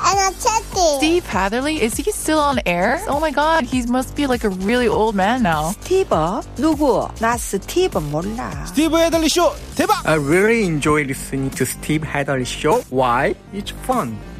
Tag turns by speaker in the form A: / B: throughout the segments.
A: energetic.
B: Steve Hatherley, is he still on air? Oh my god, he must be like a really old man now.
C: 스티브? 누구? 나 스티브 몰라.
D: 스티브 헤들리 쇼 대박!
E: I really enjoy listening to Steve Hadley show. Why? It's fun,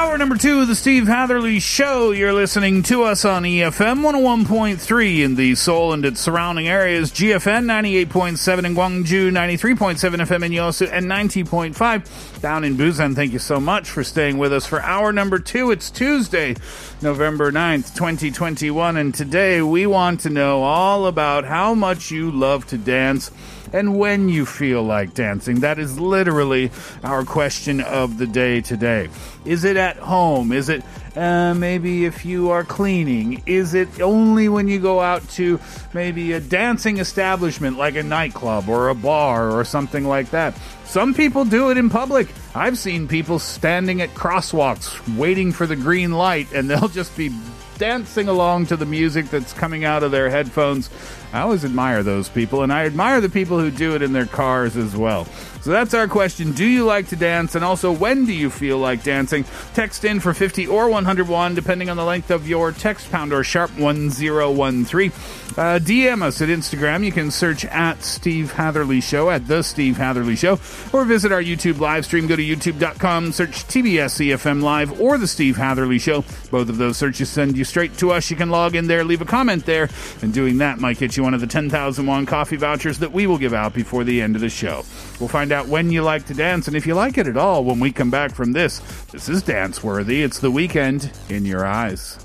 F: Hour number two of the Steve Hatherly Show. You're listening to us on EFM 101.3 in the Seoul and its surrounding areas, GFN 98.7 in Gwangju, 93.7 FM in Yosu, and 90.5 down in Busan. Thank you so much for staying with us for hour number two. It's Tuesday, November 9th, 2021, and today we want to know all about how much you love to dance and when you feel like dancing. That is literally our question of the day today. Is it at home? Is it uh, maybe if you are cleaning? Is it only when you go out to maybe a dancing establishment like a nightclub or a bar or something like that? Some people do it in public. I've seen people standing at crosswalks waiting for the green light and they'll just be dancing along to the music that's coming out of their headphones. I always admire those people, and I admire the people who do it in their cars as well. So that's our question. Do you like to dance? And also, when do you feel like dancing? Text in for 50 or 101, depending on the length of your text pound or sharp 1013. Uh, DM us at Instagram. You can search at Steve Hatherly Show, at The Steve Hatherly Show, or visit our YouTube live stream. Go to youtube.com, search TBS EFM Live or The Steve Hatherly Show. Both of those searches send you straight to us. You can log in there, leave a comment there, and doing that might get you one of the 10,000 won coffee vouchers that we will give out before the end of the show. We'll find out when you like to dance and if you like it at all when we come back from this. This is Dance Worthy. It's The Weeknd in your eyes.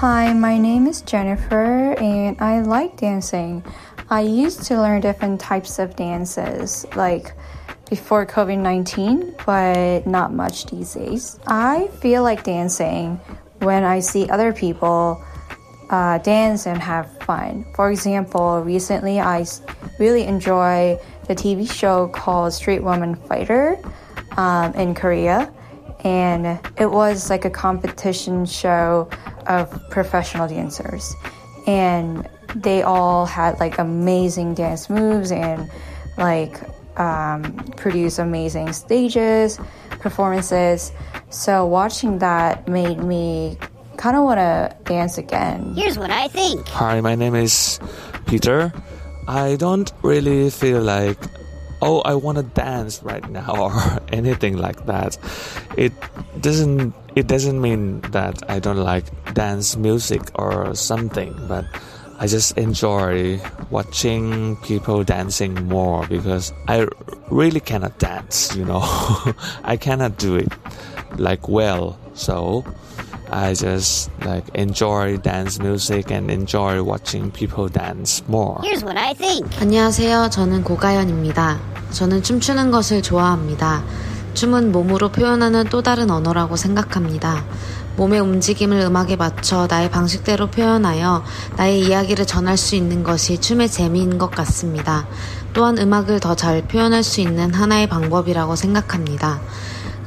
G: Hi, my name is Jennifer and I like dancing. I used to learn different types of dances like before COVID 19, but not much these days. I feel like dancing when I see other people uh, dance and have fun. For example, recently I really enjoy the TV show called Street Woman Fighter um, in Korea. And it was like a competition show of professional dancers. And they all had like amazing dance moves and like um, produce amazing stages, performances. So watching that made me kind of want to dance again.
A: Here's what I think.
H: Hi, my name is Peter. I don't really feel like, oh, I want to dance right now or anything like that. It doesn't. It doesn't mean that I don't like dance music or something, but I just enjoy watching people dancing more because I really cannot dance. You know, I cannot do it like well. So I just like enjoy dance music and enjoy watching people dance more.
A: Here's what I think.
I: 안녕하세요. 저는 고가연입니다. 저는 춤추는 것을 좋아합니다. 춤은 몸으로 표현하는 또 다른 언어라고 생각합니다. 몸의 움직임을 음악에 맞춰 나의 방식대로 표현하여 나의 이야기를 전할 수 있는 것이 춤의 재미인 것 같습니다. 또한 음악을 더 잘 표현할 수 있는 하나의 방법이라고 생각합니다.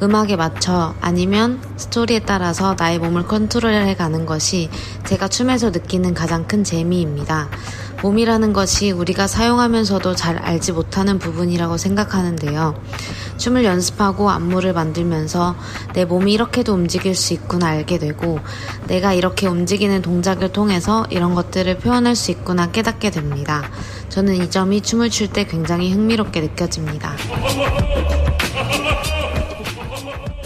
I: 음악에 맞춰 아니면 스토리에 따라서 나의 몸을 컨트롤해 가는 것이 제가 춤에서 느끼는 가장 큰 재미입니다. 몸이라는 것이 우리가 사용하면서도 잘 알지 못하는 부분이라고 생각하는데요. 춤을 연습하고 안무를 만들면서 내 몸이 이렇게도 움직일 수 있구나 알게 되고 내가 이렇게 움직이는 동작을 통해서 이런 것들을 표현할 수 있구나 깨닫게 됩니다. 저는 이 점이 춤을 출 때 굉장히 흥미롭게 느껴집니다.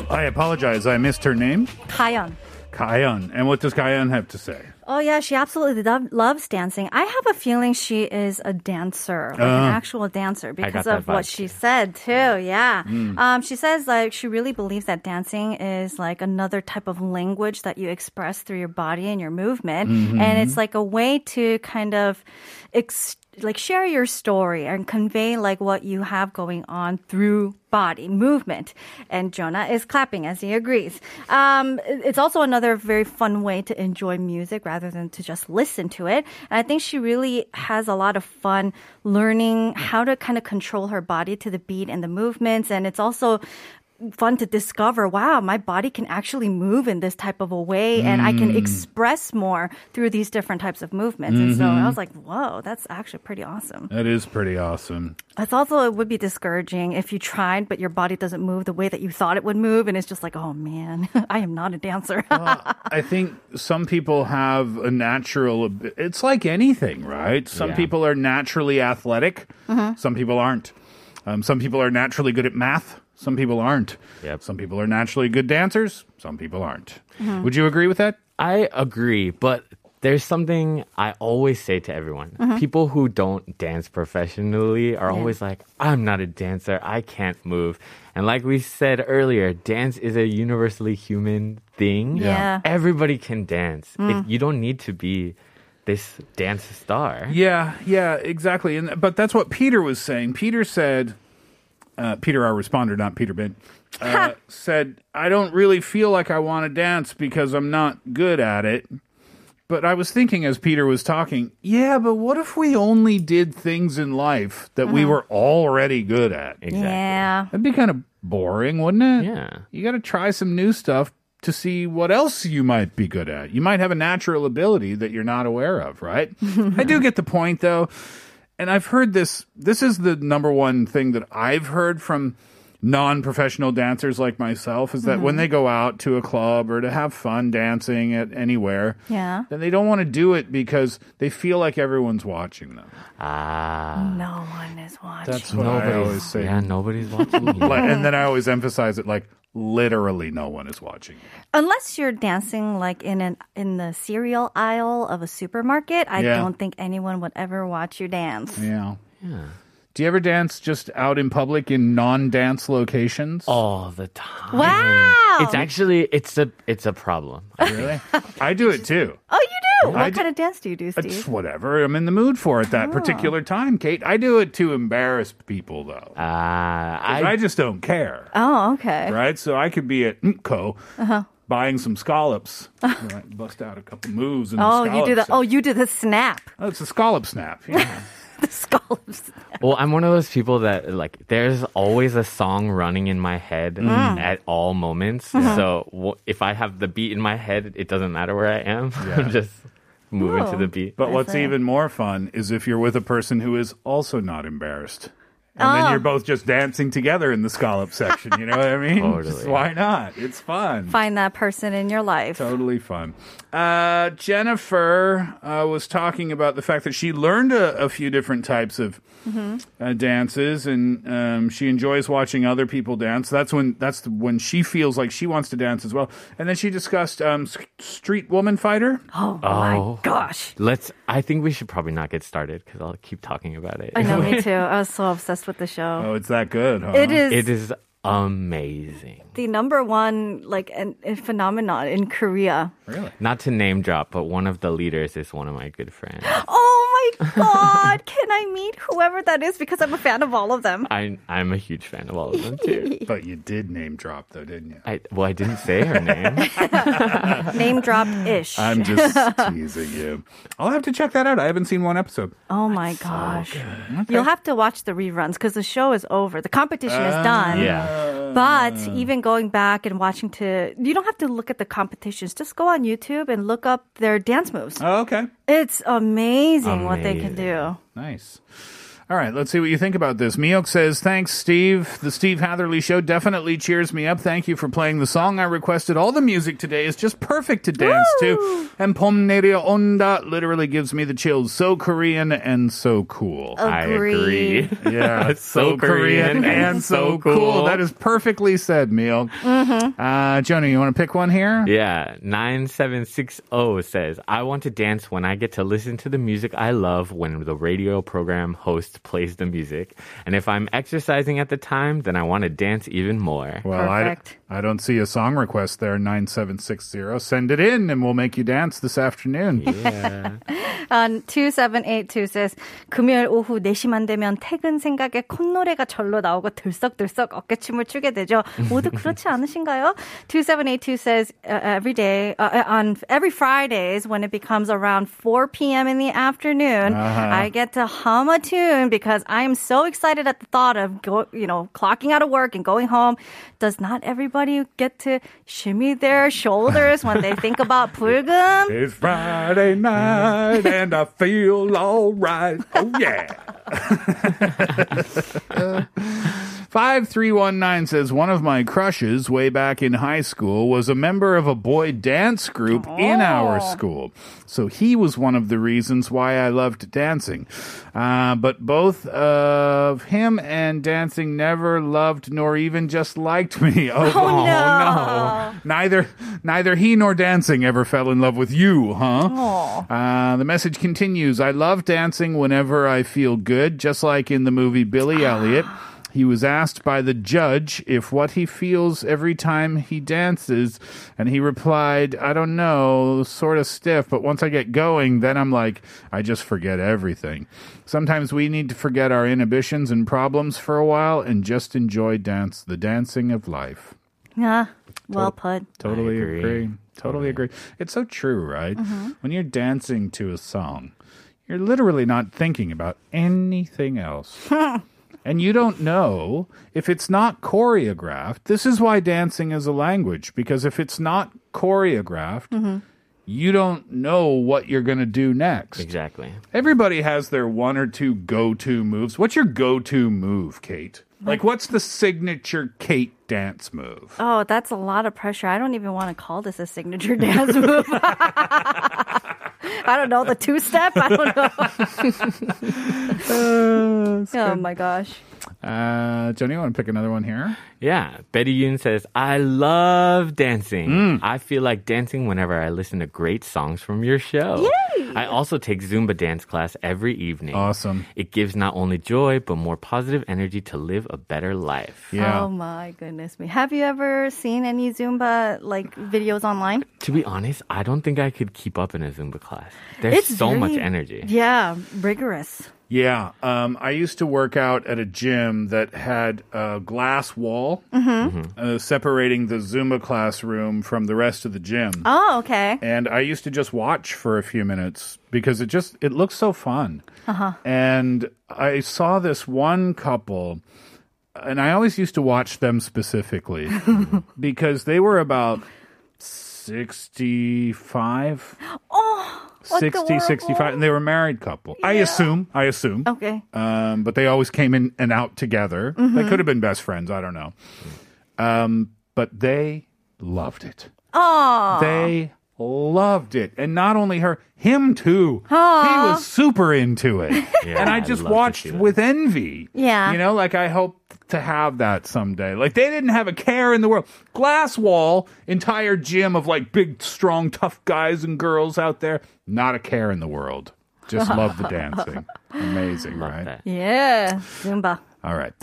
F: I apologize. I missed her name.
J: Kayon.
F: Kayan. And what does Kayan have to say?
J: Oh yeah, she absolutely lo- loves dancing. I have a feeling she is a dancer, like an
F: Uh.
J: actual dancer, because of what
K: vibe,
J: she said too. Yeah,
K: Mm.
J: um, she says like she really believes that dancing is like another type of language that you express through your body and your movement,
K: Mhm.
J: and it's like a way to kind of ex- like share your story and convey like what you have going on through body movement. And Jonah is clapping as he agrees. Um, it's also another very fun way to enjoy music rather than to just listen to it. And I think she really has a lot of fun learning how to kind of control her body to the beat and the movements. And it's also fun to discover wow my body can actually move in this type of a way and i can
F: Mm.
J: express more through these different types of movements and so i
F: Mhm.
J: was like whoa that's actually pretty awesome
F: That is pretty awesome.
J: it's also it would be discouraging if you tried but your body doesn't move the way that you thought it would move and it's just like oh man i am not a dancer
F: I think some people have a natural. It's like anything, right? Some
K: Yeah.
F: people are naturally athletic.
J: Mhm.
F: Some people aren't. Um, some people are naturally good at math. Some people aren't.
K: Yep.
F: Some people are naturally good dancers. Some people aren't.
K: Mhm.
F: Would you agree with that?
K: I agree, but there's something I always say to everyone.
F: Mhm.
K: People who don't dance professionally are
F: Yeah.
K: always like, I'm not a dancer. I can't move. And like we said earlier, dance is a universally human thing.
J: Yeah.
K: Everybody can dance.
F: Mm.
K: It, you don't need to be this dance star.
F: Yeah, yeah, exactly. And but that's what Peter was saying. Peter said, uh, Peter, our responder, not Peter Ben, uh, said, "I don't really feel like I want to dance because I'm not good at it." But I was thinking as Peter was talking, yeah, but what if we only did things in life that we
J: Uh-huh.
F: were already good at?
J: yeah
F: That'd be kind of boring, wouldn't it?
K: Yeah.
F: You got to try some new stuff to see what else you might be good at. You might have a natural ability that you're not aware of, right? I do get the point though. And I've heard this this is the number one thing that I've heard from non-professional dancers like myself is that when
J: Mhm.
F: they go out to a club or to have fun dancing at anywhere,
J: yeah
F: then they don't want to do it because they feel like everyone's watching them.
K: Ah.
J: no one is watching
F: That's what I always say.
K: Yeah, nobody's watching you.
F: And then I always emphasize it like literally no one is watching. You.
J: unless you're dancing like in an in the cereal aisle of a supermarket i
F: Yeah.
J: don't think anyone would ever watch you dance
F: Yeah.
K: Yeah.
F: Do you ever dance just out in public in non-dance locations?
K: All the time.
J: Wow.
K: It's actually it's a it's a problem.
F: Really? I do it too.
J: oh you do
F: I
J: what
F: d-
J: kind of dance do you do
F: It's
J: steve
F: whatever I'm in the mood for at that particular time, Kate. I do it to embarrass people though.
K: Ah,
F: 'Cause I, just don't care.
J: oh okay
F: Right? So I could be at MCO
J: uh-huh
F: buying some scallops. right? Bust out a couple moves and
J: Oh, you do the
F: scallops.
J: oh, you do the snap.
F: Oh, it's a scallop snap. Yeah.
K: Well, I'm one of those people that like there's always a song running in my head
F: Mm.
K: at all moments.
F: Mhm.
K: So w- if I have the beat in my head, it doesn't matter where I am. I'm just moving to the beat.
F: But what's even more fun is if you're with a person who is also not embarrassed. And then
J: Oh.
F: you're both just dancing together in the scallop section. You know what I mean? Just
K: Totally.
F: why not? It's fun.
J: Find that person in your life.
F: Totally fun. Uh, Jennifer uh, was talking about the fact that she learned a, a few different types of
J: Mhm.
F: uh, dances, and um, she enjoys watching other people dance. That's when that's when she feels like she wants to dance as well. And then she discussed um, s- Street Woman Fighter.
J: Oh,
K: my
J: gosh.
K: Let's. I think we should probably not get started because I'll keep talking about it.
J: I know, me too. I was so obsessed with the show.
F: Oh, it's that good, huh?
J: It is-
K: It is amazing.
J: The number one like an, a phenomenon in Korea.
F: Really?
K: Not to name drop, but one of the leaders is one of my good friends.
J: Oh my god! Can I meet whoever that is because I'm a fan of all of them.
K: I I'm a huge fan of all of them too.
F: But you did name drop though, didn't you?
K: I well, I didn't say her name.
J: Name drop ish.
F: I'm just teasing you. I'll have to check that out. I haven't seen one episode.
J: Oh my gosh. You'll have to watch the reruns because the show is over. The competition is done.
K: Uh, yeah.
J: But hmm. even going back and watching to, you don't have to look at the competitions. Just go on YouTube and look up their dance moves.
F: Oh, okay.
J: It's amazing, what they can do.
F: Nice. All right, let's see what you think about this. Miok says, Thanks, Steve. The Steve Hatherly Show definitely cheers me up. Thank you for playing the song I requested. All the music today is just perfect to dance to. And Pom Neria Onda literally gives me the chills. So Korean and so cool.
K: I agree.
F: Yeah, so Korean and so cool. That is perfectly said, Miok.
J: Mm-hmm.
F: Uh, Jonah, you want to pick one here?
K: Yeah, 9760 says, I want to dance when I get to listen to the music I love when the radio program host plays the music. And if I'm exercising at the time, then I want to dance even more.
F: Well, I, I don't see a song request there, 9760. Send it in and we'll make you dance this afternoon.
K: Yeah.
J: On 2782 says, 금요일 오후 4시만 되면 퇴근 생각에 콧노래가 절로 나오고 들썩들썩 어깨춤을 추게 되죠. 모두 그렇지 않으신가요? 2782 says, uh, every day, uh, on every Fridays when it becomes around 4 p.m. in the afternoon,
L: Uh-huh.
J: I get to hum a tune because I am so excited at the thought of, go, you know, clocking out of work and going home. Does not everybody get to shimmy their shoulders when they think about 불금?
F: It's Friday night and I feel all right. Oh, yeah. Uh, 5319 says one of my crushes way back in high school was a member of a boy dance group in our school. So he was one of the reasons why I loved dancing. Uh, but both of him and dancing never loved nor even just liked me. Oh,
J: Oh,
F: no. Neither neither he nor dancing ever fell in love with you, huh? Uh, the message continues. I love dancing whenever I feel good, just like in the movie Billy Elliot. He was asked by the judge if what he feels every time he dances, and he replied, I don't know, sort of stiff, but once I get going, then I'm like, I just forget everything. Sometimes we need to forget our inhibitions and problems for a while and just enjoy dance, the dancing of life.
J: Yeah, well put.
F: Totally
K: agree.
F: agree. Totally agree. It's so true, right?
J: Mhm.
F: When you're dancing to a song, you're literally not thinking about anything else. and you don't know if it's not choreographed. This is why dancing is a language, because if it's not choreographed, mm-hmm. you don't know what you're going to do next.
K: Exactly.
F: Everybody has their one or two go to moves. What's your go to move, Kate? Like, what's the signature Kate dance move?
J: Oh, that's a lot of pressure. I don't even want to call this a signature dance move. I don't know the two step. I don't know. Uh, oh my gosh.
F: Uh, Jenny, you want to pick another one here?
K: Yeah. Betty Yoon says, I love dancing. I feel like dancing whenever I listen to great songs from your show. I also take Zumba dance class every evening.
F: Awesome.
K: It gives not only joy, but more positive energy to live a better life. Yeah.
J: Oh my goodness me. Have you ever seen any Zumba like videos online?
K: To be honest, I don't think I could keep up in a Zumba class. There's
J: It's
K: so much energy.
J: Yeah, rigorous.
F: Yeah, um, I used to work out at a gym that had a glass wall
J: Mhm.
F: uh, separating the Zumba classroom from the rest of the gym.
J: Oh, okay.
F: And I used to just watch for a few minutes because it just it looks so fun.
J: Uh-huh.
F: And I saw this one couple and I always used to watch them specifically because they were about 65
J: Oh, what
F: 60 65 and they were a married couple. I assume i assume.
J: Okay.
F: um, but they always came in and out together. They
J: Mhm.
F: could have been best friends i don't know. Um, but they loved it.
J: Oh.
F: they loved it. And not only her him too. He was super into it.
K: Yeah,
F: and i just
K: love to
F: watched with envy.
J: Yeah.
F: you know like i hope to have that someday. Like they didn't have a care in the world. Glass wall entire gym of like big strong tough guys and girls out there not a care in the world. Just love the dancing. Amazing right?
J: Yeah, Zumba.
F: All right.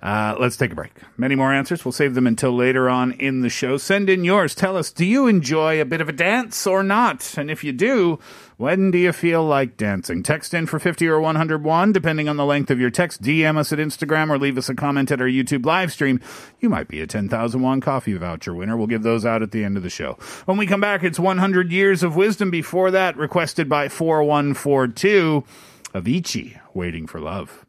F: Uh, let's take a break. Many more answers. We'll save them until later on in the show. Send in yours. Tell us, do you enjoy a bit of a dance or not? And if you do, when do you feel like dancing? Text in for 50 or 101, depending on the length of your text. DM us at Instagram or leave us a comment at our YouTube live stream. You might be a 10,000 won coffee voucher winner. We'll give those out at the end of the show. When we come back, it's 100 Years of Wisdom. Before that, requested by 4142, Avicii, Waiting for Love.